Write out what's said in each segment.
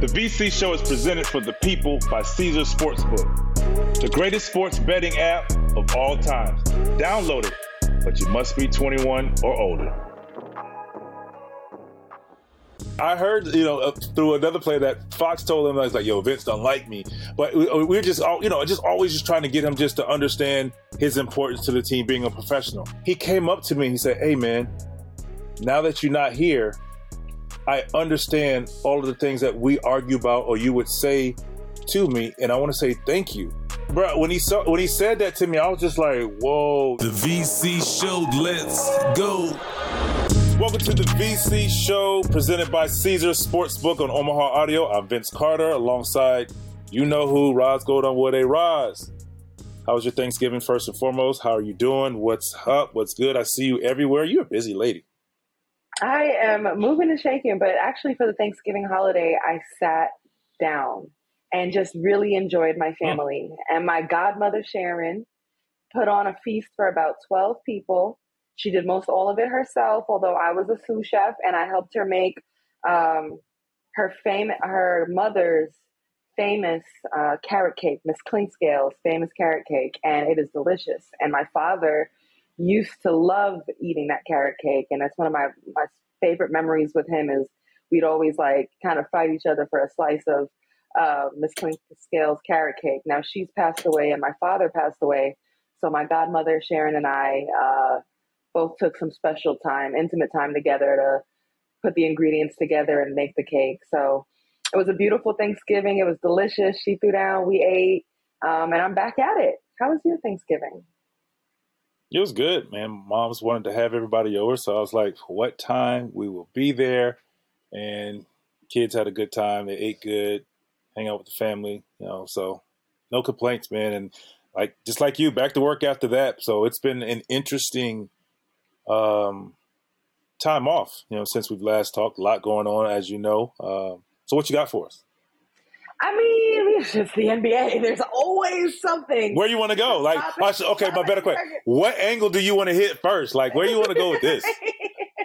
The VC show is presented for the people by Caesars Sportsbook, the greatest sports betting app of all times. Download it, but you must be 21 or older. I heard, you know, uh, through another player that Fox told him, I was like, yo, Vince don't like me. But we, uh, we're just, all, you know, just always just trying to get him just to understand his importance to the team being a professional. He came up to me and he said, hey, man, now that you're not here, I understand all of the things that we argue about or you would say to me, and I want to say thank you. Bro, when he saw when he said that to me, I was just like, "Whoa!" The VC show, let's go. Welcome to the VC show presented by Caesars Sportsbook on Omaha Audio. I'm Vince Carter alongside you know who, Ros Gold on What a Ros. How was your Thanksgiving first and foremost? How are you doing? What's up? What's good? I see you everywhere. You're a busy lady. I am moving and shaking, but actually, for the Thanksgiving holiday, I sat down and just really enjoyed my family. Mm. And my godmother, Sharon, put on a feast for about 12 people. She did most all of it herself, although I was a sous chef and I helped her make um, her fame, her mother's famous uh, carrot cake, Miss Clinkscale's famous carrot cake, and it is delicious. And my father used to love eating that carrot cake, and that's one of my my favorite memories with him. Is we'd always like kind of fight each other for a slice of uh, Miss Scales carrot cake. Now she's passed away, and my father passed away. So my godmother Sharon and I uh, both took some special time, intimate time together to put the ingredients together and make the cake. So it was a beautiful Thanksgiving. It was delicious. She threw down, we ate, um, and I'm back at it. How was your Thanksgiving? It was good, man. Moms wanted to have everybody over, so I was like, "What time we will be there?" And kids had a good time. They ate good, hang out with the family, you know. So no complaints, man. And like just like you, back to work after that. So it's been an interesting um, time off, you know, since we've last talked. A lot going on, as you know. Um, so what you got for us? I mean, it's just the NBA. There's always something. Where do you want to go? Like, should, okay, my better question. What angle do you want to hit first? Like, where do you want to go with this?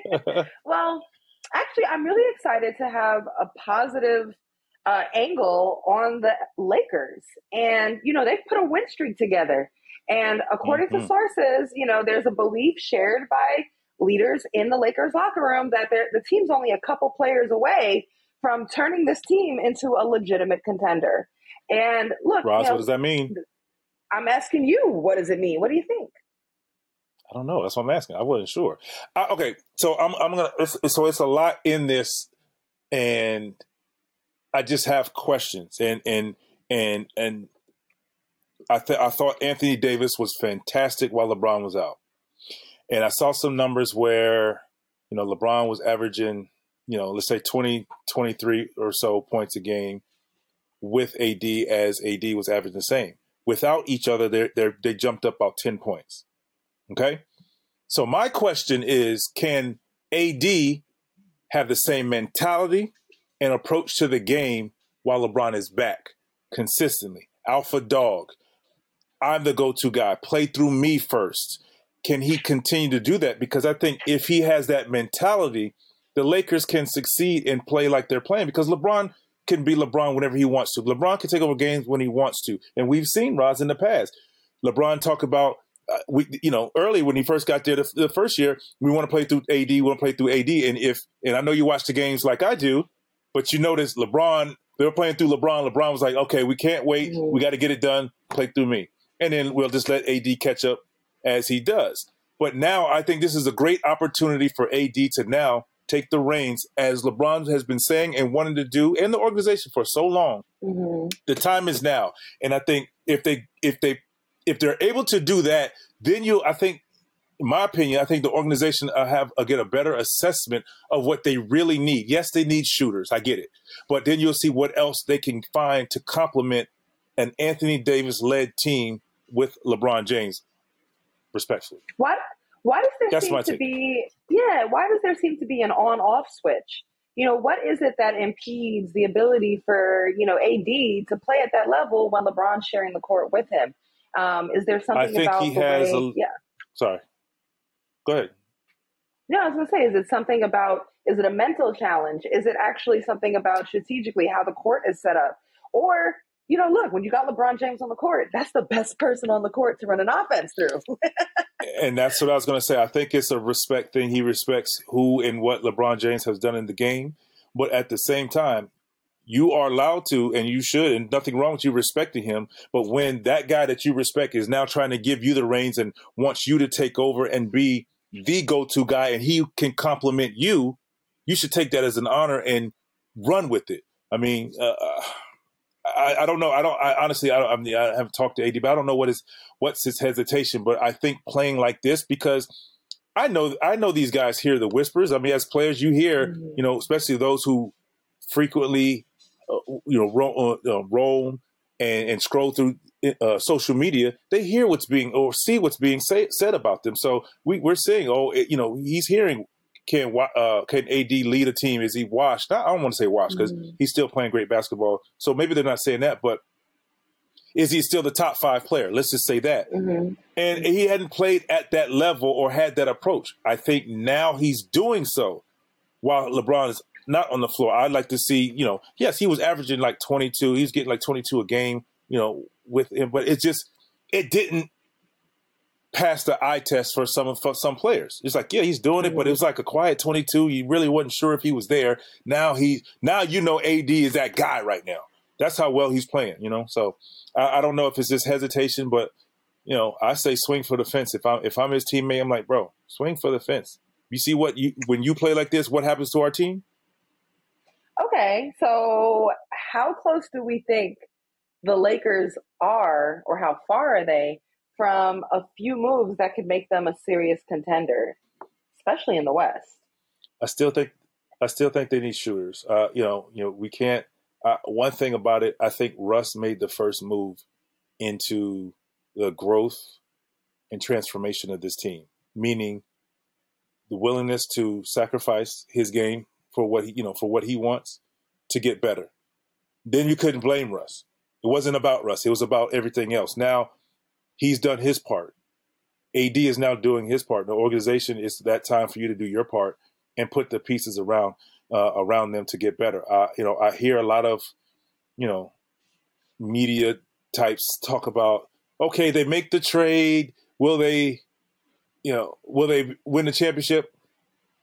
well, actually, I'm really excited to have a positive uh, angle on the Lakers. And, you know, they've put a win streak together. And according mm-hmm. to sources, you know, there's a belief shared by leaders in the Lakers locker room that the team's only a couple players away from turning this team into a legitimate contender. And look, Ros, you know, what does that mean? I'm asking you, what does it mean? What do you think? I don't know. That's what I'm asking. I wasn't sure. I, okay, so I'm I'm gonna. It's, so it's a lot in this, and I just have questions. And and and and I th- I thought Anthony Davis was fantastic while LeBron was out, and I saw some numbers where you know LeBron was averaging you know, let's say 20, 23 or so points a game with AD as AD was averaging the same. Without each other, they they they jumped up about 10 points. Okay? So my question is can AD have the same mentality and approach to the game while LeBron is back consistently? Alpha dog. I'm the go-to guy. Play through me first. Can he continue to do that? Because I think if he has that mentality, the Lakers can succeed and play like they're playing because LeBron can be LeBron whenever he wants to. LeBron can take over games when he wants to, and we've seen Ros in the past. LeBron talk about uh, we, you know, early when he first got there, the, the first year, we want to play through AD, we want to play through AD, and if and I know you watch the games like I do, but you notice LeBron, they were playing through LeBron. LeBron was like, okay, we can't wait, mm-hmm. we got to get it done, play through me, and then we'll just let AD catch up as he does. But now I think this is a great opportunity for AD to now take the reins, as LeBron has been saying and wanting to do, and the organization for so long. Mm-hmm. The time is now, and I think if they if they if they're able to do that, then you I think. In my opinion, I think the organization uh, have uh, get a better assessment of what they really need. Yes, they need shooters. I get it, but then you'll see what else they can find to complement an Anthony Davis led team with LeBron James, respectfully. What why does there That's seem to be yeah, why does there seem to be an on off switch? You know, what is it that impedes the ability for, you know, AD to play at that level when LeBron's sharing the court with him? Um, is there something I think about he has way, a, yeah. Sorry. Go ahead. No, I was gonna say, is it something about Is it a mental challenge? Is it actually something about strategically how the court is set up? Or, you know, look, when you got LeBron James on the court, that's the best person on the court to run an offense through. and that's what I was going to say. I think it's a respect thing. He respects who and what LeBron James has done in the game. But at the same time, you are allowed to and you should and nothing wrong with you respecting him but when that guy that you respect is now trying to give you the reins and wants you to take over and be the go-to guy and he can compliment you you should take that as an honor and run with it i mean uh, uh I, I, don't know. I don't. I, honestly, I, I, mean, I haven't talked to AD, but I don't know what is what's his hesitation. But I think playing like this because I know I know these guys hear the whispers. I mean, as players, you hear, mm-hmm. you know, especially those who frequently uh, you know, roll, uh, roam and, and, scroll through uh, social media, they hear what's being or see what's being say, said about them. So we, we're saying, oh, it, you know, he's hearing can uh, can AD lead a team? Is he washed? I don't want to say washed because mm-hmm. he's still playing great basketball. So maybe they're not saying that, but is he still the top five player? Let's just say that. Mm-hmm. And he hadn't played at that level or had that approach. I think now he's doing so while LeBron is not on the floor. I'd like to see, you know, yes, he was averaging like 22. He's getting like 22 a game, you know, with him, but it just it didn't pass the eye test for some for some players. It's like, yeah, he's doing it, but it mm-hmm. was like a quiet 22. You really wasn't sure if he was there. Now he now you know AD is that guy right now. That's how well he's playing, you know. So I, I don't know if it's just hesitation, but you know, I say swing for the fence. If I'm if I'm his teammate, I'm like, bro, swing for the fence. You see what you when you play like this, what happens to our team? Okay, so how close do we think the Lakers are, or how far are they from a few moves that could make them a serious contender, especially in the West? I still think, I still think they need shooters. Uh, you know, you know, we can't. Uh, one thing about it, I think Russ made the first move into the growth and transformation of this team, meaning the willingness to sacrifice his game for what he, you know, for what he wants to get better. Then you couldn't blame Russ. It wasn't about Russ. It was about everything else. Now he's done his part. AD is now doing his part. The organization is that time for you to do your part and put the pieces around uh, around them to get better. Uh, you know, I hear a lot of, you know, media types talk about, okay, they make the trade. Will they, you know, will they win the championship?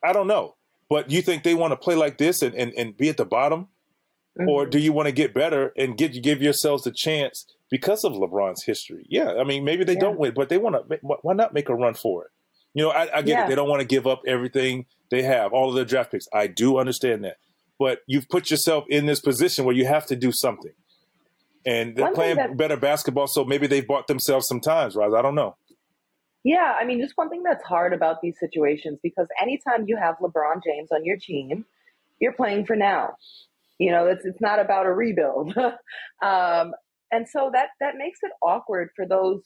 I don't know. But you think they want to play like this and, and, and be at the bottom? Mm-hmm. Or do you want to get better and get give yourselves a chance because of LeBron's history? Yeah, I mean, maybe they yeah. don't win, but they want to. Why not make a run for it? You know, I, I get yeah. it. They don't want to give up everything they have, all of their draft picks. I do understand that, but you've put yourself in this position where you have to do something, and they're One playing that- better basketball. So maybe they've bought themselves some times, right? I don't know. Yeah, I mean, just one thing that's hard about these situations because anytime you have LeBron James on your team, you're playing for now. You know, it's it's not about a rebuild, um, and so that that makes it awkward for those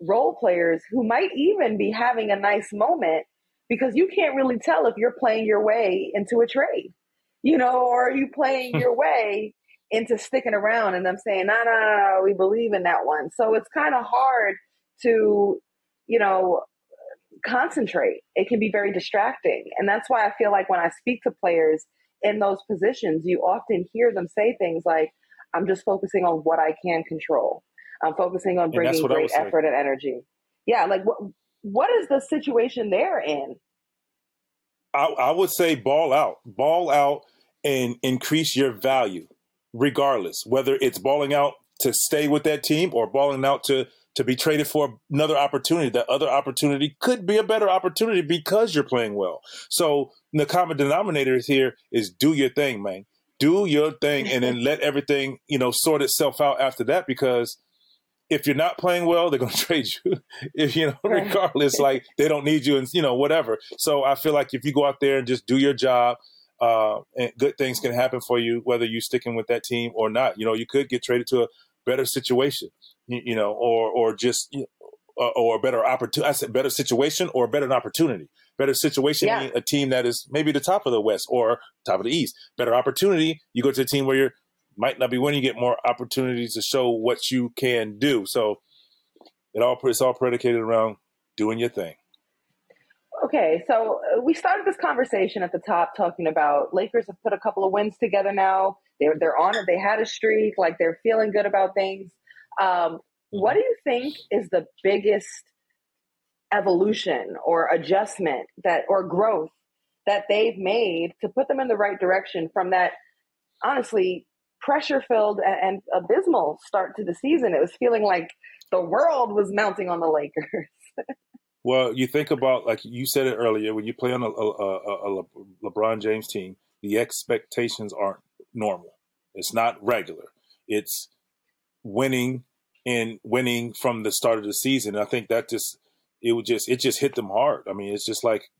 role players who might even be having a nice moment because you can't really tell if you're playing your way into a trade, you know, or are you playing your way into sticking around and them saying, no, no, no, we believe in that one. So it's kind of hard to you know, concentrate. It can be very distracting. And that's why I feel like when I speak to players in those positions, you often hear them say things like, I'm just focusing on what I can control. I'm focusing on bringing great effort and energy. Yeah, like what what is the situation they're in? I, I would say ball out, ball out, and increase your value, regardless whether it's balling out to stay with that team or balling out to to be traded for another opportunity. That other opportunity could be a better opportunity because you're playing well. So the common denominator here is do your thing, man. Do your thing and then let everything, you know, sort itself out after that because if you're not playing well, they're going to trade you. if you know, regardless, like they don't need you and you know whatever. So I feel like if you go out there and just do your job, uh, and good things can happen for you whether you're sticking with that team or not. You know, you could get traded to a better situation you know, or or just you know, or a better opportunity. I said better situation or a better opportunity. Better situation, yeah. a team that is maybe the top of the West or top of the East. Better opportunity, you go to a team where you might not be winning, you get more opportunities to show what you can do. So it all it's all predicated around doing your thing. okay, so uh, we started this conversation at the top talking about Lakers have put a couple of wins together now. They're they're on it. They had a streak. Like they're feeling good about things. Um, what do you think is the biggest evolution or adjustment that or growth that they've made to put them in the right direction from that honestly pressure filled and, and abysmal start to the season? It was feeling like the world was mounting on the Lakers. Well, you think about like you said it earlier when you play on a, a, a, a, LeBron James team, the expectations aren't normal. It's not regular. It's winning and winning from the start of the season. I think that just it would just it just hit them hard. I mean, it's just like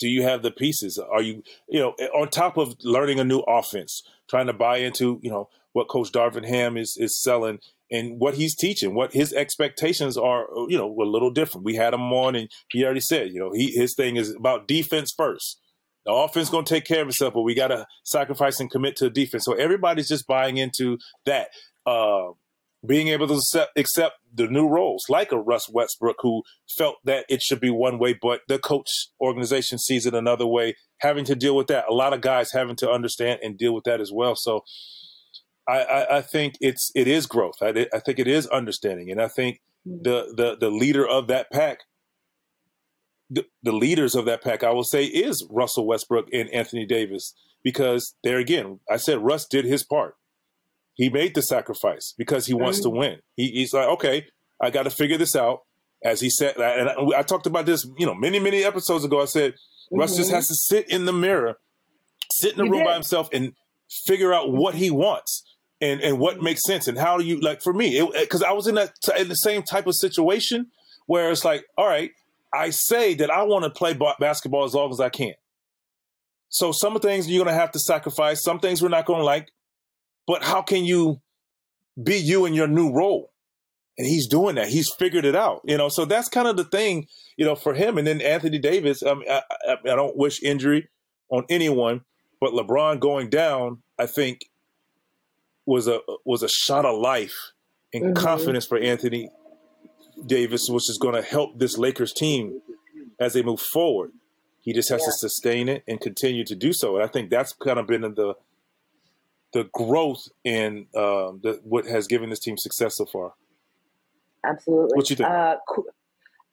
do you have the pieces? Are you, you know, on top of learning a new offense, trying to buy into, you know, what Coach Darvin Ham is is selling and what he's teaching, what his expectations are, you know, a little different. We had him on, and he already said, you know, he his thing is about defense first. The offense going to take care of itself, but we got to sacrifice and commit to the defense. So everybody's just buying into that. Uh, being able to accept, accept the new roles, like a Russ Westbrook, who felt that it should be one way, but the coach organization sees it another way, having to deal with that. A lot of guys having to understand and deal with that as well. So I, I, I think it's it is growth. I, I think it is understanding, and I think hmm. the the the leader of that pack, the, the leaders of that pack, I will say, is Russell Westbrook and Anthony Davis, because there again, I said Russ did his part he made the sacrifice because he wants to win. He, he's like, okay, I got to figure this out. As he said, and I, I, talked about this, you know, many many episodes ago. I said mm-hmm. Russ just mm-hmm. has to sit in the mirror, sit in the he room did. by himself, and figure out what he wants and and what makes sense and how do you like for me because I was in that in the same type of situation where it's like, all right, I say that I want to play basketball as long as I can. So some things you're going to have to sacrifice. Some things we're not going to like but how can you be you in your new role? And he's doing that. He's figured it out, you know. So that's kind of the thing, you know, for him. And then Anthony Davis. I, mean, I, I, I don't wish injury on anyone, but LeBron going down, I think, was a was a shot of life and mm-hmm. confidence for Anthony Davis, which is going to help this Lakers team as they move forward. He just has yeah. to sustain it and continue to do so. And I think that's kind of been the the growth in um, the, what has given this team success so far. Absolutely. What you think? Uh,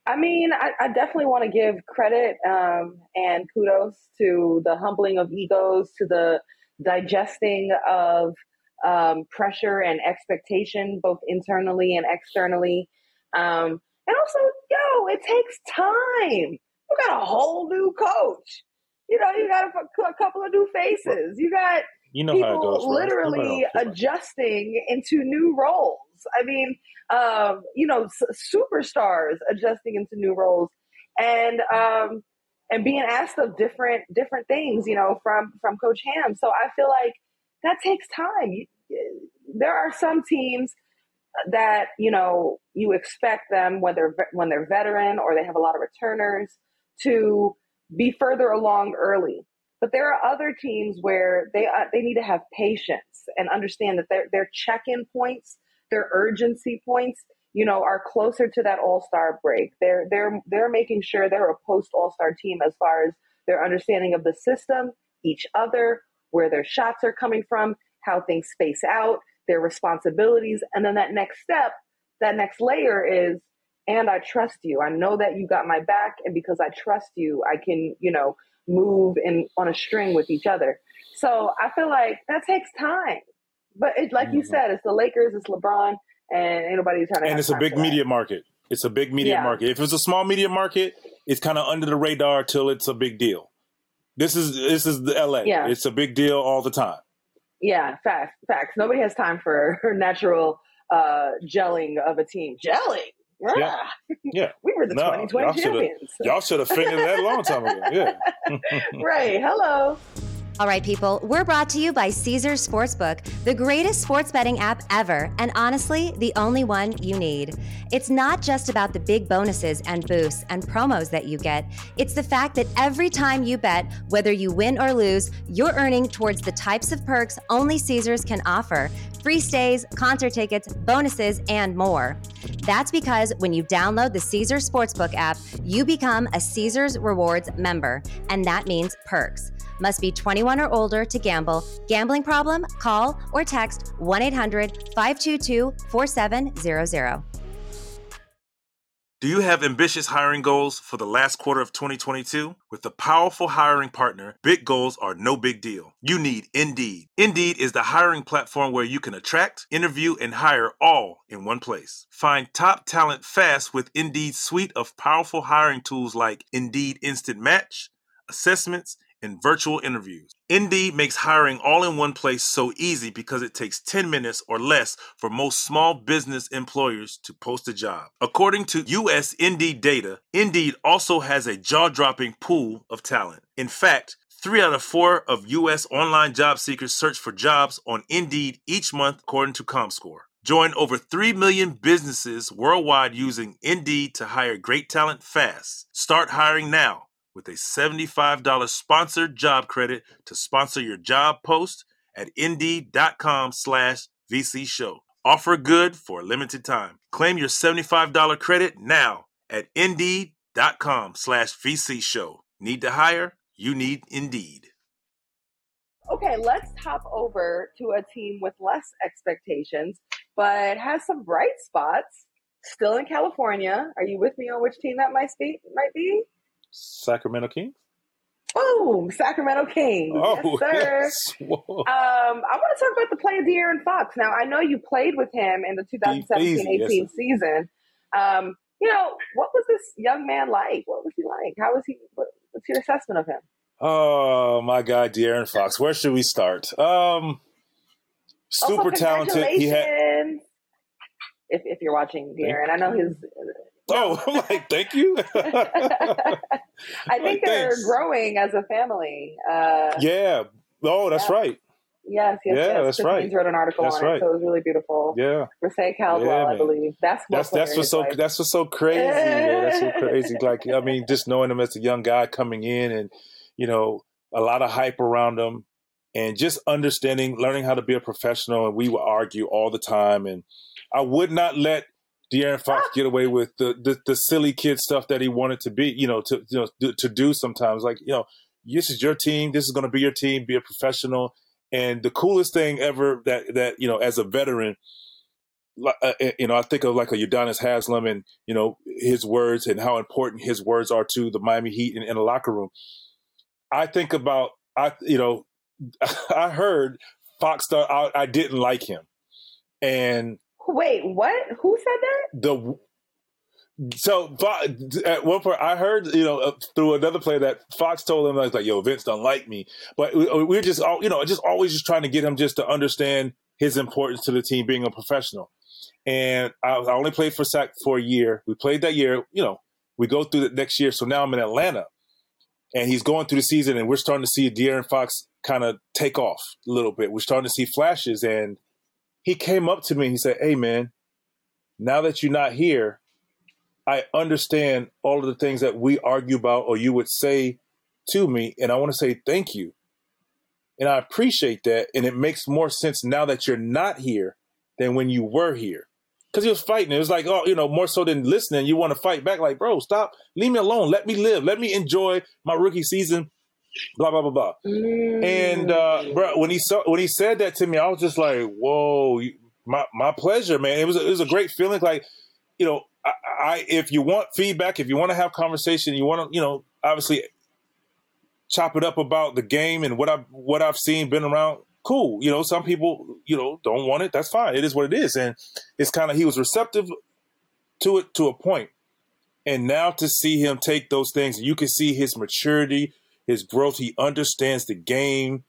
I mean, I, I definitely want to give credit um, and kudos to the humbling of egos, to the digesting of um, pressure and expectation, both internally and externally. Um, and also, yo, it takes time. You got a whole new coach. You know, you got a, a couple of new faces. You got you know people how it goes, literally adjusting into new roles. I mean, um, you know, s- superstars adjusting into new roles, and um, and being asked of different different things. You know, from from Coach Ham. So I feel like that takes time. There are some teams that you know you expect them when they're when they're veteran or they have a lot of returners to be further along early but there are other teams where they uh, they need to have patience and understand that their their check-in points, their urgency points, you know, are closer to that All-Star break. They're they're they're making sure they're a post All-Star team as far as their understanding of the system, each other, where their shots are coming from, how things space out, their responsibilities, and then that next step, that next layer is and I trust you. I know that you got my back and because I trust you, I can, you know, move in on a string with each other. So I feel like that takes time. But it, like mm-hmm. you said, it's the Lakers, it's LeBron, and ain't nobody trying to. And it's a big media that. market. It's a big media yeah. market. If it's a small media market, it's kind of under the radar till it's a big deal. This is this is the LA. Yeah. It's a big deal all the time. Yeah, facts, facts. Nobody has time for natural uh, gelling of a team. Gelling. Yeah. Yeah. we were the no, 2020 y'all champions. Y'all should have figured that a long time ago. Yeah. right. Hello. All right, people, we're brought to you by Caesars Sportsbook, the greatest sports betting app ever, and honestly, the only one you need. It's not just about the big bonuses and boosts and promos that you get, it's the fact that every time you bet, whether you win or lose, you're earning towards the types of perks only Caesars can offer free stays, concert tickets, bonuses, and more. That's because when you download the Caesars Sportsbook app, you become a Caesars Rewards member, and that means perks. Must be 21 or older to gamble. Gambling problem? Call or text 1 800 522 4700. Do you have ambitious hiring goals for the last quarter of 2022? With the powerful hiring partner, big goals are no big deal. You need Indeed. Indeed is the hiring platform where you can attract, interview, and hire all in one place. Find top talent fast with Indeed's suite of powerful hiring tools like Indeed Instant Match, assessments, and virtual interviews. Indeed makes hiring all in one place so easy because it takes 10 minutes or less for most small business employers to post a job. According to US Indeed data, Indeed also has a jaw dropping pool of talent. In fact, Three out of four of U.S. online job seekers search for jobs on Indeed each month, according to ComScore. Join over 3 million businesses worldwide using Indeed to hire great talent fast. Start hiring now with a $75 sponsored job credit to sponsor your job post at indeed.com slash VC show. Offer good for a limited time. Claim your $75 credit now at indeed.com slash VC show. Need to hire? You need Indeed. Okay, let's hop over to a team with less expectations, but has some bright spots. Still in California. Are you with me on which team that might be? Might be Sacramento Kings. Boom, Sacramento Kings. Oh, yes, sir. Yes. Um, I want to talk about the play of De'Aaron Fox. Now, I know you played with him in the 2017-18 yes, season. Um, you know, what was this young man like? What was he like? How was he? What, what's your assessment of him? Oh my God, De'Aaron Fox. Where should we start? Um, super also, talented. He had. If, if you're watching De'Aaron, I know his. Oh, I'm like, thank you. I think like, they're thanks. growing as a family. Uh, yeah. Oh, that's yeah. right. Yes, yes, yeah, yes. that's right. wrote an article that's on right. it, so it was really beautiful. Yeah, Resae Caldwell, yeah, I believe. That's that's that's what's so that's what's so crazy. man. That's so crazy. Like I mean, just knowing him as a young guy coming in, and you know, a lot of hype around him, and just understanding, learning how to be a professional. And we would argue all the time, and I would not let De'Aaron Fox ah. get away with the, the, the silly kid stuff that he wanted to be, you know, to you know to do sometimes. Like you know, this is your team. This is going to be your team. Be a professional. And the coolest thing ever that that you know, as a veteran, uh, you know, I think of like a Udonis Haslem and you know his words and how important his words are to the Miami Heat in, in the locker room. I think about I you know I heard Fox thought I, I didn't like him, and Wait, what? Who said that? The so at one point, I heard you know uh, through another player that Fox told him like, like "Yo, Vince don't like me," but we, uh, we're just all you know, just always just trying to get him just to understand his importance to the team, being a professional. And I, I only played for Sac for a year. We played that year. You know, we go through the next year. So now I'm in Atlanta, and he's going through the season, and we're starting to see De'Aaron Fox kind of take off a little bit. We're starting to see flashes, and he came up to me and he said, Hey, man, now that you're not here, I understand all of the things that we argue about or you would say to me. And I want to say thank you. And I appreciate that. And it makes more sense now that you're not here than when you were here. Because he was fighting. It was like, oh, you know, more so than listening. You want to fight back, like, bro, stop, leave me alone. Let me live. Let me enjoy my rookie season blah blah blah blah. Mm. And uh, bro, when he saw when he said that to me, I was just like, whoa, my my pleasure, man. It was it was a great feeling. Like, you know, I, I if you want feedback, if you want to have conversation, you want to, you know, obviously chop it up about the game and what I what I've seen, been around. Cool, you know. Some people, you know, don't want it. That's fine. It is what it is, and it's kind of he was receptive to it to a point. And now to see him take those things, you can see his maturity, his growth. He understands the game.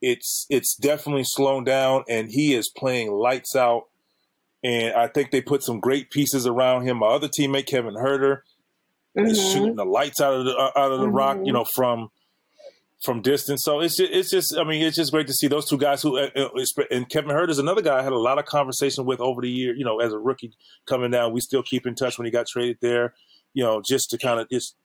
It's it's definitely slowed down, and he is playing lights out. And I think they put some great pieces around him. My other teammate Kevin Huerter mm-hmm. is shooting the lights out of the uh, out of the mm-hmm. rock, you know, from from distance. So it's just, it's just, I mean, it's just great to see those two guys who, uh, uh, and Kevin Huerter is another guy I had a lot of conversation with over the year, you know, as a rookie coming down. We still keep in touch when he got traded there, you know, just to kind of just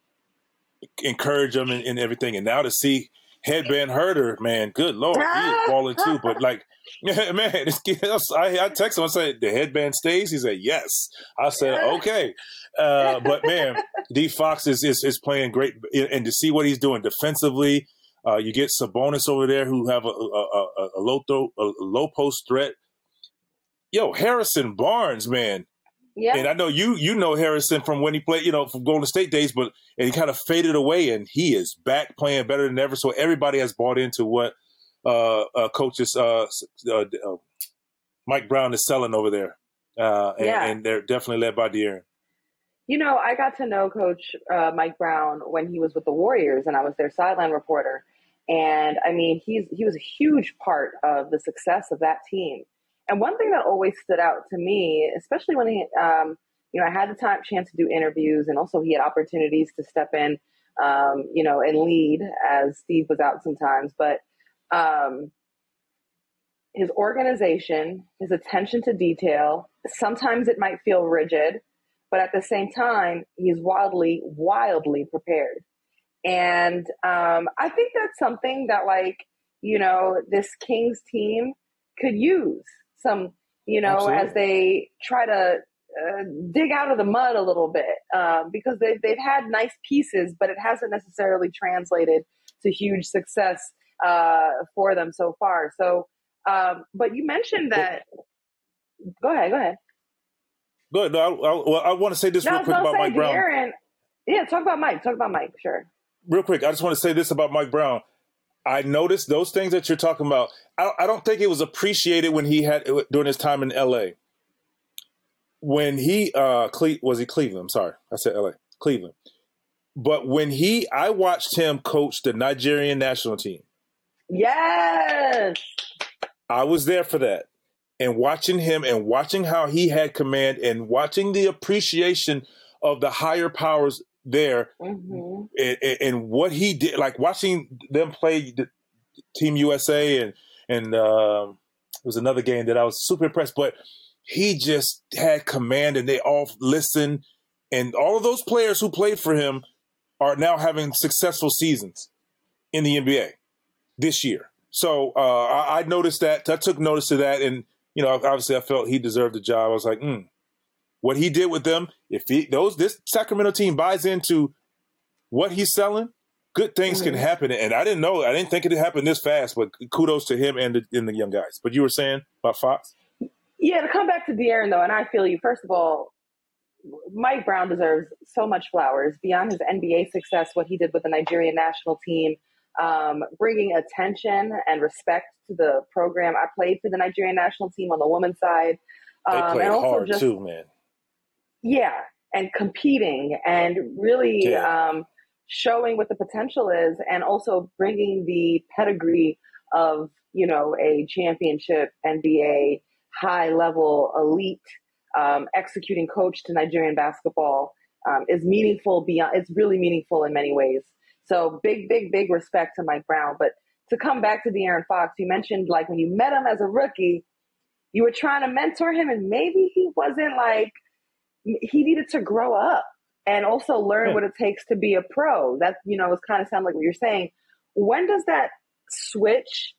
encourage them and, and, everything. And now to see headband Huerter, man, good lord, he is balling too. But like, man, it's, I, I text him. I said, "The headband stays." He said, "Yes." I said, "Okay." Uh, but man, D Fox is, is is playing great, and to see what he's doing defensively, uh, you get Sabonis over there who have a, a, a, a low throw, a low post threat. Yo, Harrison Barnes, man, Yeah. and I know you you know Harrison from when he played, you know, from Golden State days, but and he kind of faded away, and he is back playing better than ever. So everybody has bought into what uh, uh, coaches uh, uh, uh, Mike Brown is selling over there, uh, and, Yeah. and they're definitely led by De'Aaron. You know, I got to know Coach uh, Mike Brown when he was with the Warriors, and I was their sideline reporter. And I mean, he's he was a huge part of the success of that team. And one thing that always stood out to me, especially when he, um, you know, I had the time chance to do interviews, and also he had opportunities to step in, um, you know, and lead as Steve was out sometimes. But um, his organization, his attention to detail. Sometimes it might feel rigid, but at the same time, he's wildly, wildly prepared. And um, I think that's something that, like, you know, this Kings team could use some, you know, Absolutely. as they try to uh, dig out of the mud a little bit um, because they, they've had nice pieces, but it hasn't necessarily translated to huge success uh, for them so far. So, um, but you mentioned that. Go ahead. Go ahead. Good. No, I, I, well, I want to say this No, real quick about Mike Brown. De'Aaron. Yeah, talk about Mike. Talk about Mike. Sure. real quick, I just want to say this about Mike Brown. I noticed those things that you're talking about. I, I don't think it was appreciated when he had during his time in L.A. When he uh, Cle- was he Cleveland? I'm sorry, I said L.A. Cleveland. But when he, I watched him coach the Nigerian national team. Yes. I was there for that. And watching him and watching how he had command and watching the appreciation of the higher powers there hmm and, and- what he did, like watching them play the Team USA and and um, it was another game that I was super impressed. But he just had command, and they all listened. And all of those players who played for him are now having successful seasons in the NBA this year. So uh, I, I noticed that. I took notice of that, and you know, obviously, I felt he deserved the job. I was like, mm. What he did with them. If he those this Sacramento team buys into what he's selling, good things can Mhm. happen. And I didn't know, I didn't think it would happen this fast. But kudos to him and the, and the young guys. But you were saying about Fox? Yeah, to come back to De'Aaron though, and I feel you. First of all, Mike Brown deserves so much flowers beyond his NBA success. What he did with the Nigerian national team, um, bringing attention and respect to the program. I played for the Nigerian national team on the women's side, They um, played and also hard just too, man. Yeah, and competing and really Yeah. um, showing what the potential is, and also bringing the pedigree of you know a championship NBA high level elite um, executing coach to Nigerian basketball um, is meaningful beyond. It's really meaningful in many ways. So big, big, big respect to Mike Brown. But to come back to De'Aaron Fox, you mentioned like when you met him as a rookie, you were trying to mentor him, and maybe he wasn't like he needed to grow up and also learn Yeah. what it takes to be a pro. That you know, was kind of sound like what you're saying. When does that switch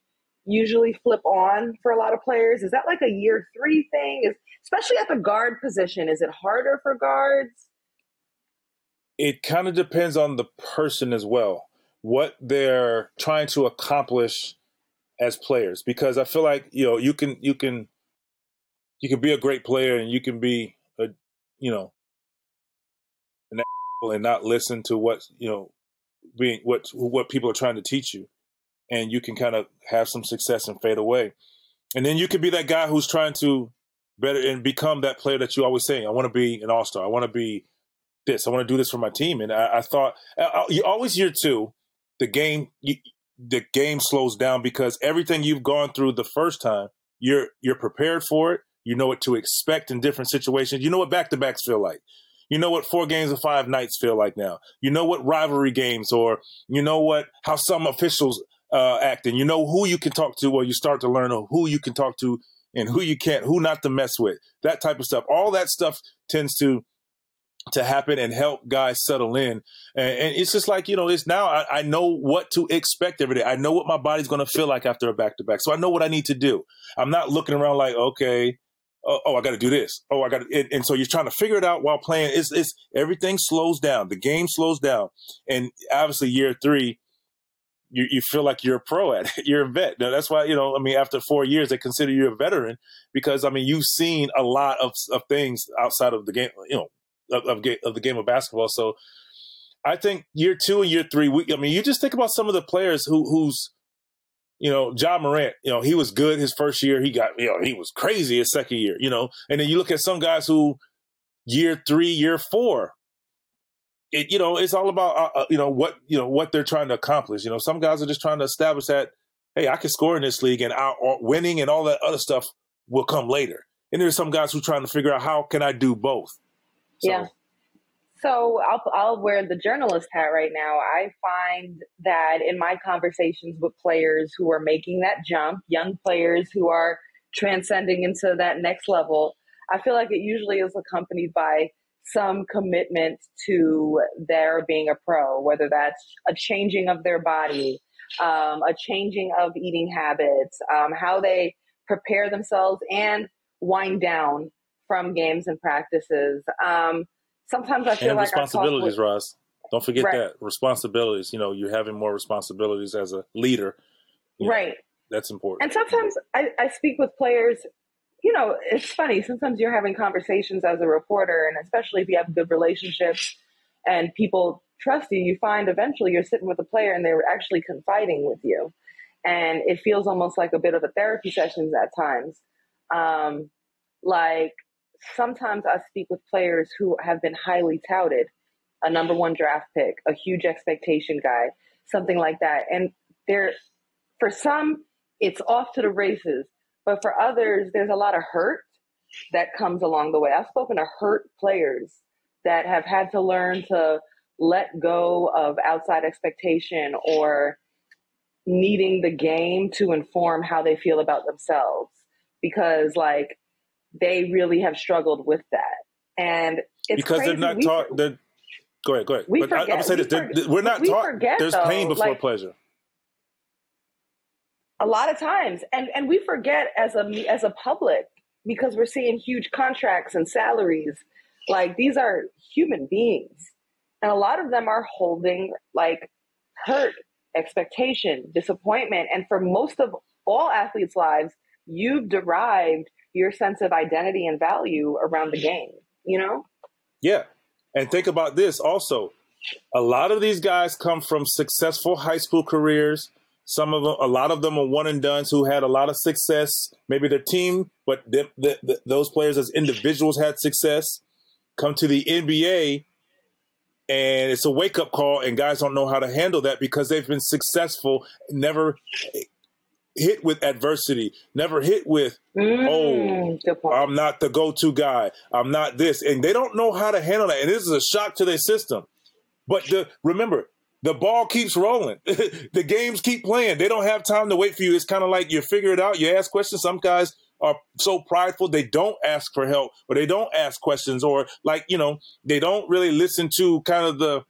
usually flip on for a lot of players? Is that like a year three thing? Is especially at the guard position? Is it harder for guards? it kind of depends on the person as well, what they're trying to accomplish as players. Because I feel like you know you can you can you can be a great player and you can be you know an and not listen to what you know being what what people are trying to teach you, and you can kind of have some success and fade away, and then you can be that guy who's trying to better and become that player that you always saying. I want to be an all star. I want to be this. I want to do this for my team. And I, I thought you always year two, the game you, the game slows down because everything you've gone through the first time, you're you're prepared for it. You know what to expect in different situations. You know what back to backs feel like. You know what four games of five nights feel like now. You know what rivalry games or you know what how some officials uh, act, and you know who you can talk to, or you start to learn who you can talk to and who you can't, who not to mess with. That type of stuff. All that stuff tends to to happen and help guys settle in. And, and it's just like, you know, it's now I, I, know what to expect every day. I know what my body's going to feel like after a back to back. So I know what I need to do. I'm not looking around like, okay, oh, oh I got to do this. Oh, I got. And, and, so you're trying to figure it out while playing. It's, it's everything slows down. The game slows down. And obviously, year three, you, you feel like you're a pro at it. You're a vet. Now, that's why, you know, I mean, after four years, they consider you a veteran because, I mean, you've seen a lot of, of things outside of the game, you know, of, of, of the game of basketball. So I think year two and year three, we, I mean, you just think about some of the players who who's, you know, Ja Morant, you know, he was good his first year. He got, you know, he was crazy his second year, you know, and then you look at some guys who year three, year four, it, you know, it's all about, uh, uh, you know, what, you know, what they're trying to accomplish. You know, some guys are just trying to establish that, hey, I can score in this league and out, winning and all that other stuff will come later. And there's some guys who are trying to figure out how can I do both. So. Yeah. So I'll, I'll wear the journalist hat right now. I find that in my conversations with players who are making that jump, young players who are transcending into that next level, I feel like it usually is accompanied by some commitment to their being a pro, whether that's a changing of their body, um, a changing of eating habits, um, how they prepare themselves and wind down from games and practices. Um, sometimes I feel and like responsibilities, Ros. Don't forget right. that responsibilities. You know, you're having more responsibilities as a leader. Right. Know, that's important. And sometimes I, I speak with players. You know, it's funny. Sometimes you're having conversations as a reporter, and especially if you have good relationships and people trust you, you find eventually you're sitting with a player and they're actually confiding with you. And it feels almost like a bit of a therapy sessions at times. Um, like sometimes I speak with players who have been highly touted, a number one draft pick, a huge expectation guy, something like that. And there, for some, it's off to the races, but for others, there's a lot of hurt that comes along the way. I've spoken to hurt players that have had to learn to let go of outside expectation or needing the game to inform how they feel about themselves because like they really have struggled with that. And it's because crazy. they're not we, taught. They're, go ahead, go ahead. We but forget, I, am say this: we we're not taught. Forget, there's though, pain before like, pleasure. A lot of times, and and we forget as a as a public because we're seeing huge contracts and salaries. Like these are human beings, and a lot of them are holding like hurt, expectation, disappointment, and for most of all athletes' lives, you've derived your sense of identity and value around the game, you know? Yeah. And think about this also. A lot of these guys come from successful high school careers. Some of them, a lot of them are one and dones who had a lot of success. Maybe their team, but the, the, the, those players as individuals had success. Come to the NBA, and it's a wake up call, and guys don't know how to handle that because they've been successful, never hit with adversity, never hit with, mm, oh, I'm not the go to guy. I'm not this. And they don't know how to handle that. And this is a shock to their system. But the, remember, the ball keeps rolling. the games keep playing. They don't have time to wait for you. It's kind of like you figure it out. You ask questions. Some guys are so prideful they don't ask for help or they don't ask questions or like you know they don't really listen to kind of the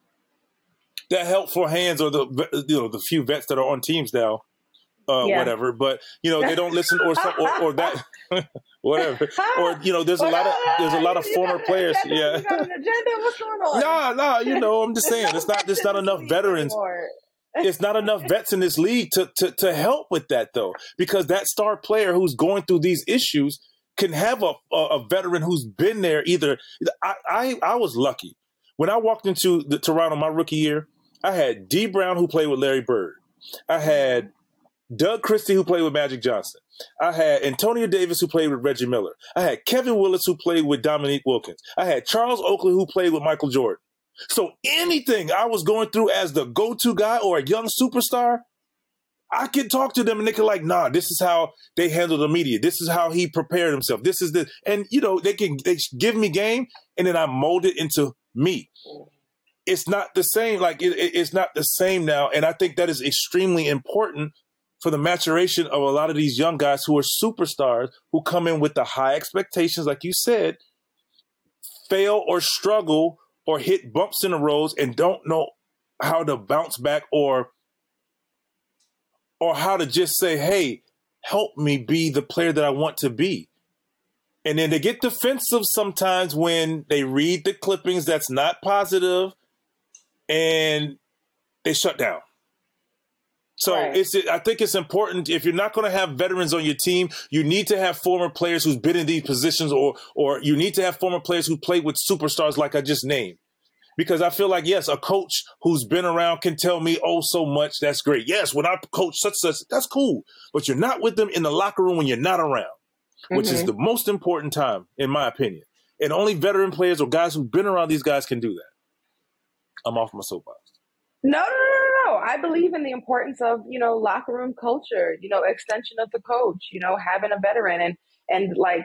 the helpful hands or the you know the few vets that are on teams now uh, yeah. whatever. But you know, they don't listen or some, or, or that whatever. Or you know, there's a lot of there's a lot of former players. Yeah. What's going on? No, no, you know, I'm just saying it's not there's not enough veterans. it's not enough vets in this league to, to to help with that though, because that star player who's going through these issues can have a a, a veteran who's been there. Either I, I I was lucky when I walked into the Toronto my rookie year. I had Dee Brown who played with Larry Bird. I had Doug Christie, who played with Magic Johnson. I had Antonio Davis, who played with Reggie Miller. I had Kevin Willis, who played with Dominique Wilkins. I had Charles Oakley, who played with Michael Jordan. So anything I was going through as the go-to guy or a young superstar, I could talk to them and they could like, nah, this is how they handle the media. This is how he prepared himself. This is the, and you know, they can they give me game and then I mold it into me. It's not the same. Like it, it's not the same now, and I think that is extremely important for the maturation of a lot of these young guys who are superstars who come in with the high expectations, like you said, fail or struggle or hit bumps in the roads and don't know how to bounce back or or how to just say, "Hey, help me be the player that I want to be." And then they get defensive sometimes when they read the clippings that's not positive and they shut down. So right. it's I think it's important if you're not going to have veterans on your team, you need to have former players who's been in these positions or or you need to have former players who played with superstars like I just named. Because I feel like yes, a coach who's been around can tell me oh so much. That's great. Yes, when I coach such such, that's cool. But you're not with them in the locker room when you're not around, mm-hmm. which is mm-hmm. the most important time, in my opinion. And only veteran players or guys who've been around these guys can do that. I'm off my soapbox. No, no, no, no. I believe in the importance of, you know, locker room culture, you know, extension of the coach, you know, having a veteran and and like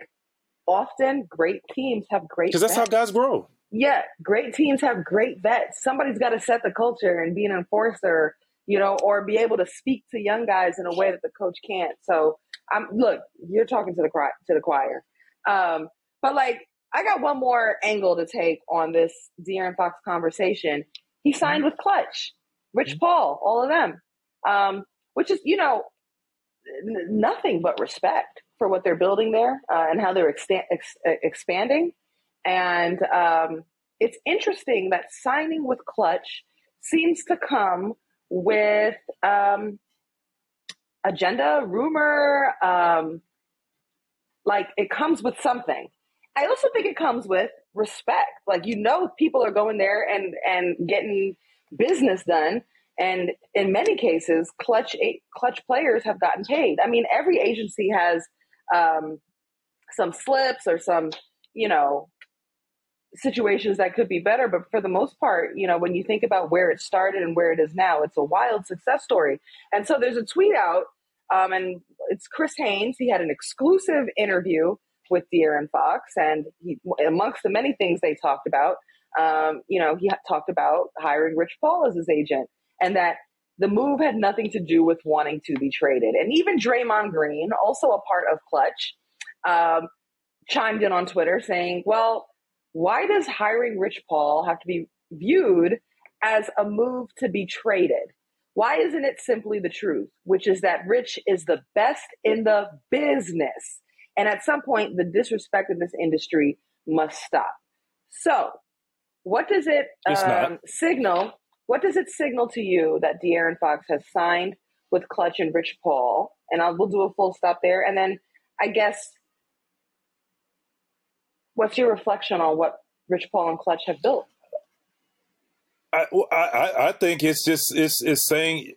often great teams have great Because that's how guys grow. Yeah, great teams have great vets. Somebody's got to set the culture and be an enforcer, you know, or be able to speak to young guys in a way that the coach can't. So, I'm look, you're talking to the to the choir. Um, but like I got one more angle to take on this De'Aaron Fox conversation. He signed with Klutch, Rich mm-hmm. Paul, all of them, um, which is, you know, n- nothing but respect for what they're building there uh, and how they're ex- expanding. And um, it's interesting that signing with Klutch seems to come with um, agenda, rumor, um, like it comes with something. I also think it comes with respect. Like you know, people are going there and and getting business done. And in many cases, clutch Klutch players have gotten paid. I mean, every agency has um, some slips or some, you know, situations that could be better. But for the most part, you know, when you think about where it started and where it is now, it's a wild success story. And so there's a tweet out, um, and it's Chris Haynes. He had an exclusive interview with De'Aaron Fox, and he, amongst the many things they talked about, um, you know, he talked about hiring Rich Paul as his agent, and that the move had nothing to do with wanting to be traded. And even Draymond Green, also a part of Klutch, um, chimed in on Twitter saying, "Well, why does hiring Rich Paul have to be viewed as a move to be traded?" Why isn't it simply the truth, which is that Rich is the best in the business? And at some point, the disrespect of this industry must stop. So, what does it um, signal? What does it signal to you that De'Aaron Fox has signed with Klutch and Rich Paul? And I'll, we'll do a full stop there. And then I guess, what's your reflection on what Rich Paul and Klutch have built? I, I, I think it's just it's, it's saying,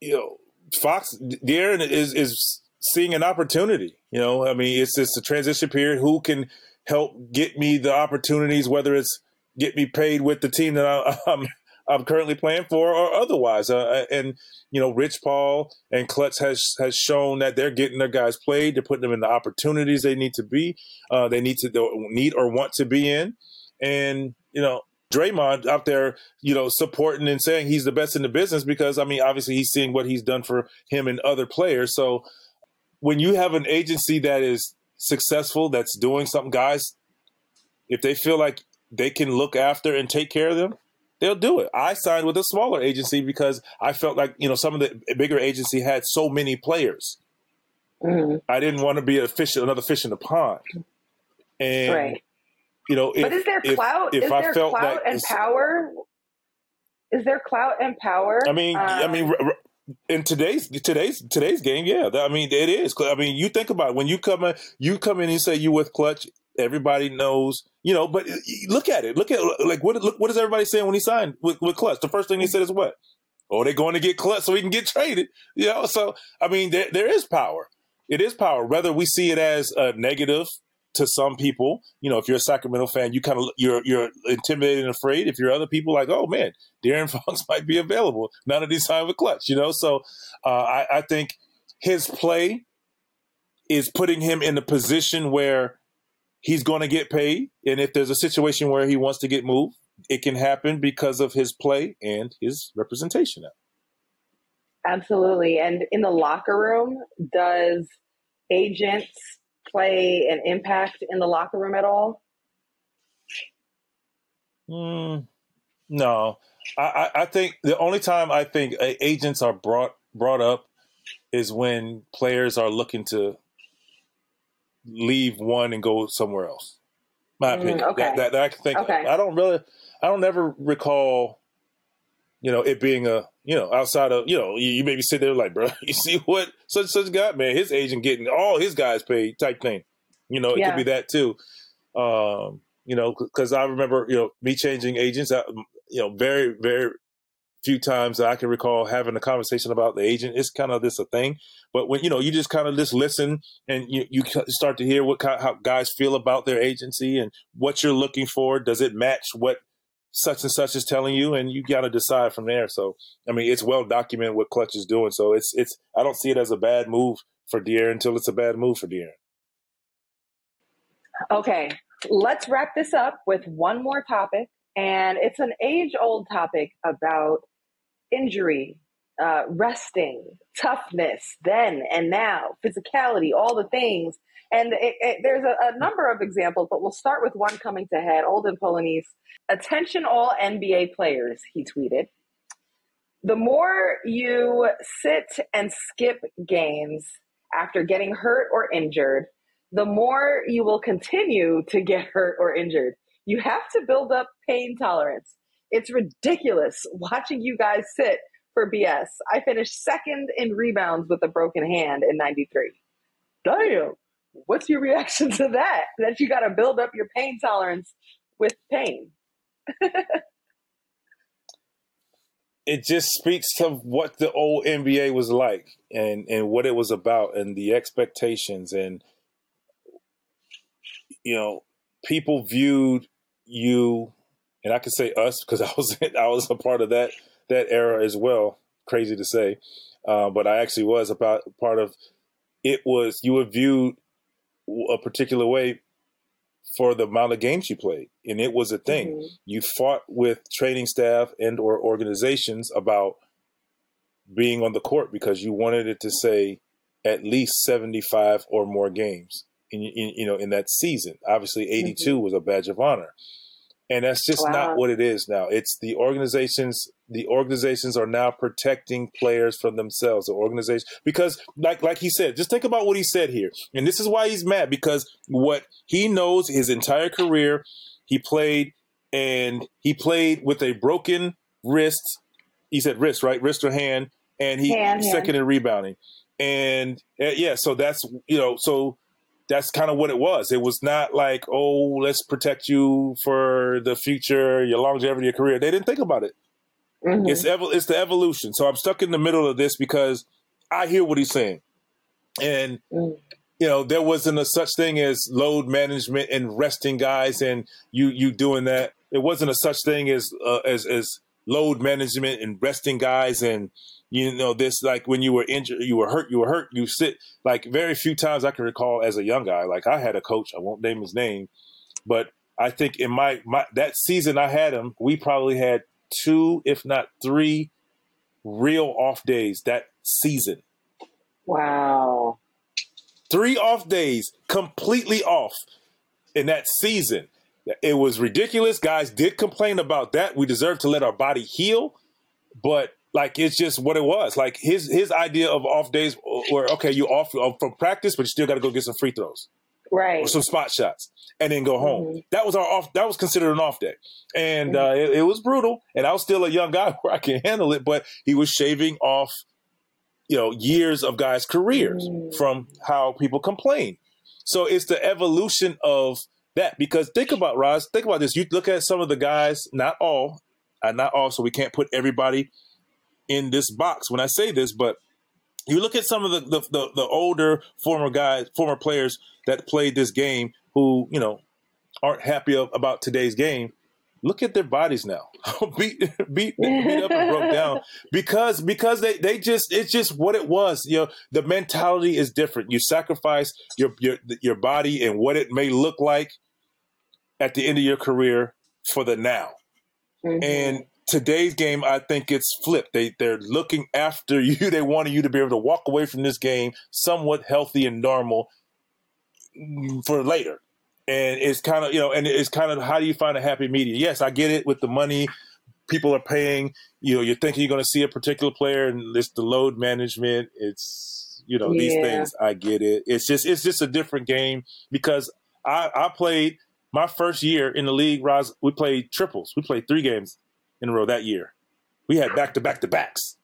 you know, Fox De'Aaron is is seeing an opportunity. You know, I mean, it's just a transition period. Who can help get me the opportunities, whether it's get me paid with the team that I, am I'm currently playing for, or otherwise. Uh, and you know, Rich Paul and Klutch has has shown that they're getting their guys played. They're putting them in the opportunities they need to be, uh, they need to need or want to be in. And you know, Draymond out there, you know, supporting and saying he's the best in the business because I mean, obviously he's seeing what he's done for him and other players. So when you have an agency that is successful, that's doing something, guys, if they feel like they can look after and take care of them, they'll do it. I signed with a smaller agency because I felt like, you know, some of the bigger agency had so many players. Mm-hmm. I didn't want to be a fish, another fish in the pond. And, right. you know, if, but is there clout? If, if is there clout and power? Is there clout and power? I mean, um, I mean, um, in today's today's today's game, yeah, I mean it is. I mean, you think about it. when you come in, you come in and say you with Klutch. Everybody knows, you know. But look at it. Look at like what look, what is everybody saying when he signed with, with Klutch? The first thing he mm-hmm. said is what? Oh, they're going to get Klutch so he can get traded. You know, so I mean, there there is power. It is power. Whether we see it as a negative to some people, you know, if you're a Sacramento fan, you kind of you're you're intimidated and afraid. If you're other people, like, oh man, De'Aaron Fox might be available. None of these signed with Klutch, you know. So uh, I, I think his play is putting him in a position where he's going to get paid, and if there's a situation where he wants to get moved, it can happen because of his play and his representation. Absolutely, and in the locker room, does agents play an impact in the locker room at all? Mm, no, I, I think the only time I think agents are brought brought up is when players are looking to leave one and go somewhere else. My mm, opinion. Mm, okay. That, that, that, I can think. Okay. I don't really. I don't ever recall. You know, it being a you know outside of you know you, you maybe sit there like, bro, you see what such such guy man, his agent getting all his guys paid type thing. You know, it yeah. could be that too. Um, you know, because I remember you know me changing agents. I, you know, very very few times that I can recall having a conversation about the agent. It's kind of this a thing, but when you know you just kind of just listen and you you start to hear what how guys feel about their agency and what you're looking for. Does it match what such and such is telling you, and you got to decide from there. So I mean, it's well documented what Klutch is doing. So it's it's I don't see it as a bad move for De'Aaron until it's a bad move for De'Aaron. Okay, let's wrap this up with one more topic. And it's an age old topic about injury, uh, resting, toughness, then and now, physicality, all the things. And it, it, there's a, a, number of examples, but we'll start with one coming to head. Olden Polynice, attention all NBA players, he tweeted. The more you sit and skip games after getting hurt or injured, the more you will continue to get hurt or injured. You have to build up pain tolerance. It's ridiculous watching you guys sit for BS. I finished second in rebounds with a broken hand in 93. Damn. What's your reaction to that? That you got to build up your pain tolerance with pain. it just speaks to what the old NBA was like and, and what it was about and the expectations and you know people viewed you and I can say us because I was I was a part of that that era as well. Crazy to say, uh, but I actually was about part of. It was you were viewed a particular way for the amount of games you played, and it was a thing. Mm-hmm. You fought with training staff and or organizations about being on the court because you wanted it to say at least seventy five or more games. In, in, you know in that season, obviously eighty two mm mm-hmm. was a badge of honor and that's just wow. not what it is now. It's the organizations the organizations are now protecting players from themselves. The organization because like like he said just think about what he said here. And this is why he's mad because what he knows his entire career he played and he played with a broken wrist. He said wrist right? Wrist or hand. And he hand, second hand. in rebounding. And uh, yeah so that's you know so that's kind of what it was. It was not like, oh, let's protect you for the future, your longevity, your career. They didn't think about it. Mm-hmm. It's ev- it's the evolution. So I'm stuck in the middle of this because I hear what he's saying, and mm. you know there wasn't a such thing as load management and resting guys, and you you doing that. It wasn't a such thing as uh, as as load management and resting guys and you know this like when you were injured you were hurt you were hurt you sit like very few times i can recall as a young guy like i had a coach i won't name his name but i think in my, my that season i had him we probably had two if not three real off days that season. Wow. Three off days completely off in that season. It was ridiculous. Guys did complain about that. We deserve to let our body heal but like it's just what it was. Like his his idea of off days were okay, you off from practice, but you still got to go get some free throws, right, or some spot shots, and then go home. Mm-hmm. That was our off. That was considered an off day, and mm-hmm. uh, it, it, was brutal. And I was still a young guy where I can handle it, but he was shaving off, you know, years of guys' careers mm-hmm. from how people complain. So it's the evolution of that. Because think about Ros, think about this. You look at some of the guys, not all, and not all. So we can't put everybody in this box when I say this, but you look at some of the, the, the, the older former guys, former players that played this game who, you know, aren't happy about today's game. Look at their bodies now, beat, beat, beat up and broke down because because they, they just it's just what it was. You know, the mentality is different. You sacrifice your your your body and what it may look like at the end of your career for the now. Mm-hmm. And today's game, I think it's flipped. They they're looking after you. They wanted you to be able to walk away from this game somewhat healthy and normal for later. and it's kind of you know, and it's kind of how do you find a happy medium? Yes, I get it with the money people are paying. You know, you're thinking you're going to see a particular player, and it's the load management. It's you know these things. I get it. It's just it's just a different game because I I played my first year in the league. Ros, we played triples. We played three games in a row that year. We had back to back to backs.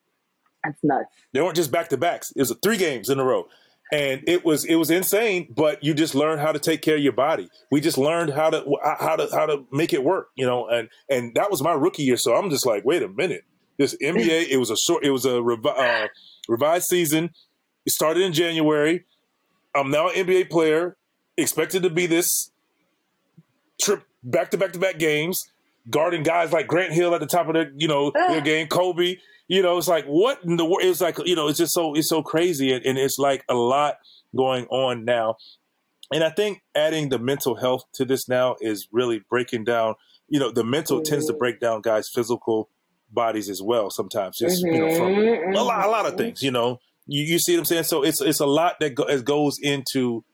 That's nuts. They weren't just back to backs. It was three games in a row. And it was it was insane, but you just learned how to take care of your body. We just learned how to how to how to make it work, you know. And and that was my rookie year, so I'm just like, wait a minute, this NBA. It was a short, it was a revi- uh, revised season. It started in January. I'm now an NBA player, expected to be this trip back to back to back games, guarding guys like Grant Hill at the top of their you know their game, Kobe. You know, it's like what in the world? It's like you know, it's just so it's so crazy, and, and it's like a lot going on now. And I think adding the mental health to this now is really breaking down. You know, the mental tends to Mhm. break down guys' physical bodies as well. Sometimes, just you know, from Mhm, a lot, a lot of mhm. things. You know, you, you see what I'm saying. So it's it's a lot that go, goes into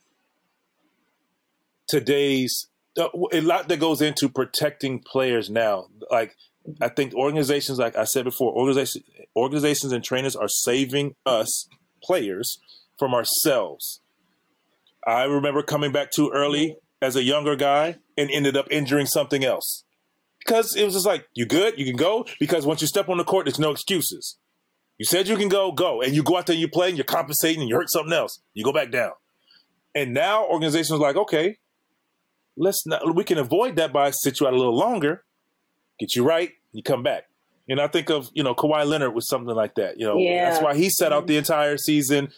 today's a lot that goes into protecting players now. Like I think organizations, like I said before, organizations organizations and trainers are saving us players from ourselves. I remember coming back too early as a younger guy and ended up injuring something else. Because it was just like, you good? You can go? Because once you step on the court, there's no excuses. You said you can go, go. And you go out there, you play, and you're compensating, and you hurt something else. You go back down. And now organizations are like, okay, let's not, we can avoid that by sit you out a little longer, get you right, you come back. And I think of, you know, Kawhi Leonard was something like that. You know, Yeah. that's why he set out the entire season.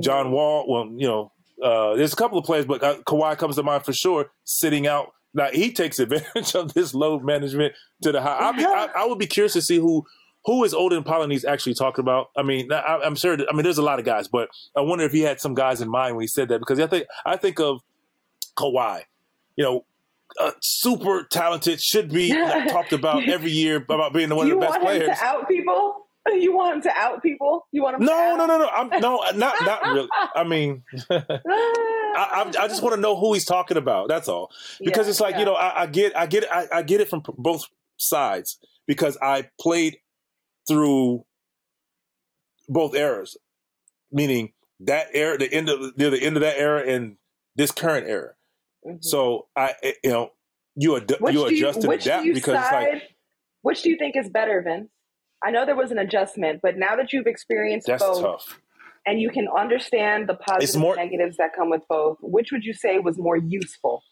John Wall, well, you know, uh, there's a couple of players, but uh, Kawhi comes to mind for sure, sitting out. Now he takes advantage of this load management to the high. Be, I, I would be curious to see who who is Olden Polynice actually talking about. I mean, I, I'm sure. I mean, there's a lot of guys, but I wonder if he had some guys in mind when he said that because I think I think of Kawhi, you know, uh, super talented, should be like, talked about every year about being one of the best players. to out people? You want him to out people? You want him? No, no, no, no. I'm no, not not really. I mean, I, I, I just want to know who he's talking about. That's all. Because Yeah, it's like yeah. you know, I, I get, I get, I, I get it from both sides because I played through both eras, meaning that era, the end of near the end of that era, and this current era. Mhm. So I, eh, you know, you ad- Which you you, adjust and which adapt you because it's like which do you think is better, Vince? I know there was an adjustment, but now that you've experienced that's both tough. and you can understand the positives more- and negatives that come with both, which would you say was more useful?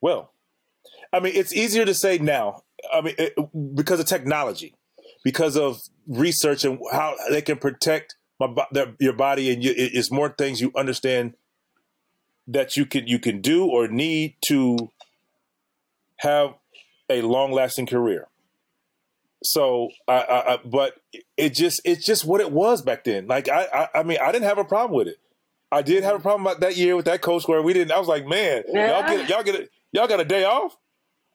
Well, I mean, it's easier to say now. I mean, it, because of technology, because of research and how they can protect my your body, and you, it- it's more things you understand that you can you can do or need to have a long lasting career. So, I, I, I, but it just it's just what it was back then. Like I, I, I mean, I didn't have a problem with it. I did have a problem about that year with that coach where we didn't. I was like, man, y'all get y'all get it, y'all got a day off.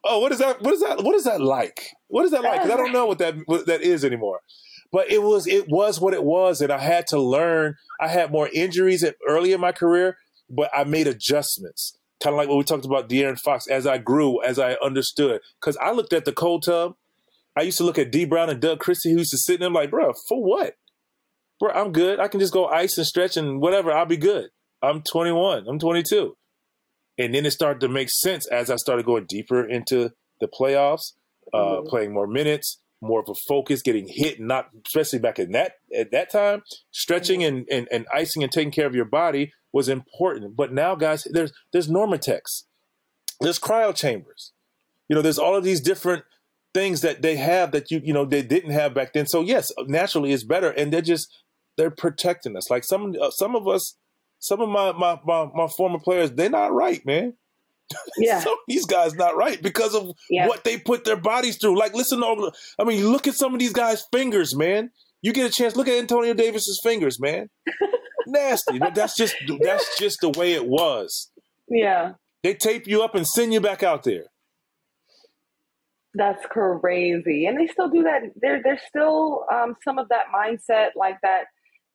Oh, what is that? What is that? What is that like? What is that like? 'Cause I don't know what that what that is anymore. But it was it was what it was, and I had to learn. I had more injuries at, early in my career, but I made adjustments. Kind of like what we talked about De'Aaron Fox. As I grew, as I understood, because I looked at the cold tub. I used to look at Dee Brown and Doug Christie, who used to sit in there like, bro, for what? Bro, I'm good. I can just go ice and stretch and whatever. I'll be good. I'm 21. I'm 22. And then it started to make sense as I started going deeper into the playoffs, uh, Mhm. playing more minutes, more of a focus, getting hit, not especially back in that at that time, stretching and, and, and icing and taking care of your body was important. But now, guys, there's there's NormaTec, there's cryo chambers, you know, there's all of these different things that they have that you you know they didn't have back then. So yes, naturally it's better, and they're just they're protecting us. Like some uh, some of us, some of my my my, my former players, they're not right, man. Yeah, Some of these guys not right because of yeah. what they put their bodies through. Like, listen to, all- I mean, look at some of these guys' fingers, man. You get a chance, look at Antonio Davis's fingers, man. Nasty, that's just that's just the way it was. Yeah, They tape you up and send you back out there. that's crazy. And they still do that. There, there's still um, some of that mindset, like that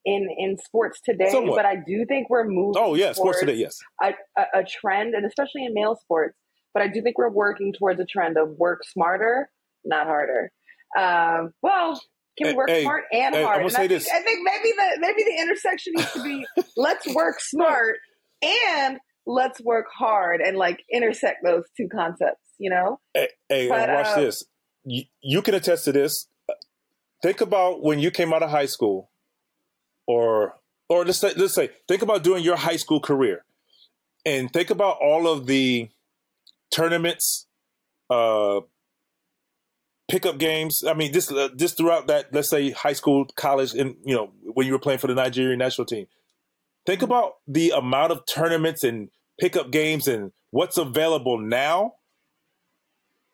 in in sports today, Somewhat. but I do think we're moving. Oh yeah, sports towards today. Yes. a, a, a trend, and especially in male sports. But I do think we're working towards a trend of work smarter, not harder. Um, well, can we work hey, smart and hey, hard? And I think. I think maybe the maybe the intersection needs to be let's work smart and let's work hard and like intersect those two concepts. You know? Hey, hey But, watch uh, this. You, you can attest to this. Think about when you came out of high school, or or let's say, let's say, think about doing your high school career, and think about all of the tournaments, uh, pickup games. I mean, this uh, this throughout that, let's say, high school, college, and you know when you were playing for the Nigerian national team. Think about the amount of tournaments and pickup games and what's available now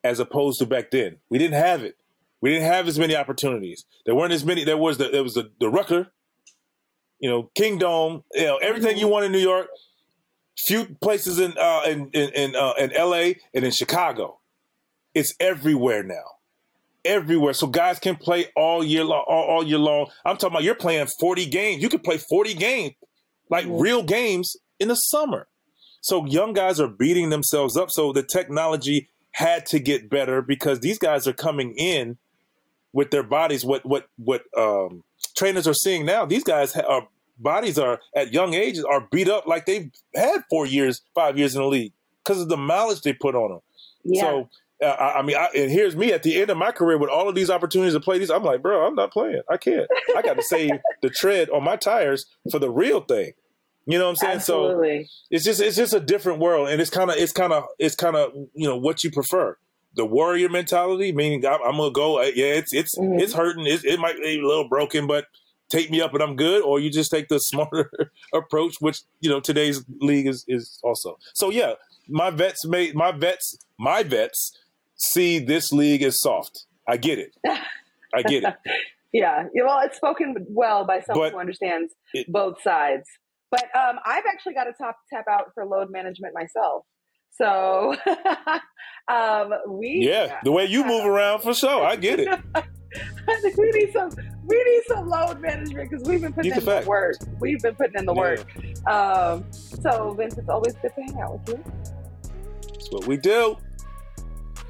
as opposed to back then. We didn't have it. We didn't have as many opportunities. There weren't as many. There was the there was the, the Rucker, you know, Kingdom, you know, everything you want in New York. Few places in uh, in in in, uh, in L.A. and in Chicago. It's everywhere now, everywhere. So guys can play all year long. All, all year long. I'm talking about you're playing 40 games. You can play 40 games, like Mhm. real games, in the summer. So young guys are beating themselves up. So the technology had to get better because these guys are coming in with their bodies. What what what um, trainers are seeing now? These guys ha- are bodies are at young ages are beat up like they've had four years, five years in the league because of the mileage they put on them. Yeah. So. Uh, I I mean, I, and here's me at the end of my career with all of these opportunities to play these. I'm like, bro, I'm not playing. I can't. I got to save the tread on my tires for the real thing. You know what I'm saying? So it's just it's just a different world, and it's kind of it's kind of it's kind of you know what you prefer. The warrior mentality, meaning I'm, I'm gonna go. uh, Yeah, it's it's Mhm. it's hurting. It's, it might be a little broken, but take me up and I'm good. Or you just take the smarter approach, which you know today's league is is also. So yeah, my vets made my vets my vets see this league as soft. I get it. I get it. Yeah. Yeah, Well, it's spoken well by someone But who understands it- both sides. But um, I've actually got to top, tap out for load management myself. So um, we Yeah, the way you move around for sure. I get it. we need some we need some load management because we've been putting in are the work. We've been putting in the Yeah. work. Um, so Vince, it's always good to hang out with you. That's what we do.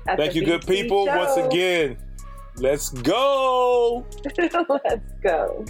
at Thank the you, good BT people. Once again, let's go. Let's go.